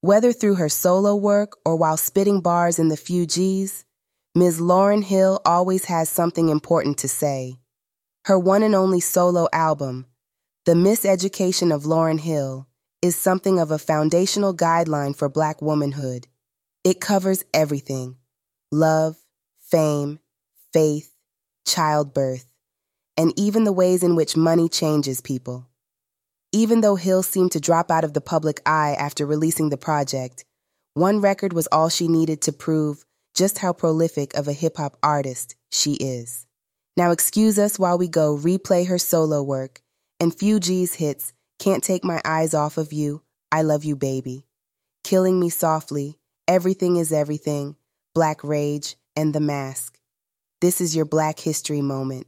Whether through her solo work or while spitting bars in the Fugees, Ms. Lauryn Hill always has something important to say. Her one and only solo album, The Miseducation of Lauryn Hill, is something of a foundational guideline for Black womanhood. It covers everything love, fame, faith, childbirth, and even the ways in which money changes people. Even though Hill seemed to drop out of the public eye after releasing the project, one record was all she needed to prove just how prolific of a hip hop artist she is. Now, excuse us while we go replay her solo work and Fugees hits Can't Take My Eyes Off of You, I Love You Baby, Killing Me Softly, Everything is Everything, Black Rage, and The Mask. This is your Black History moment.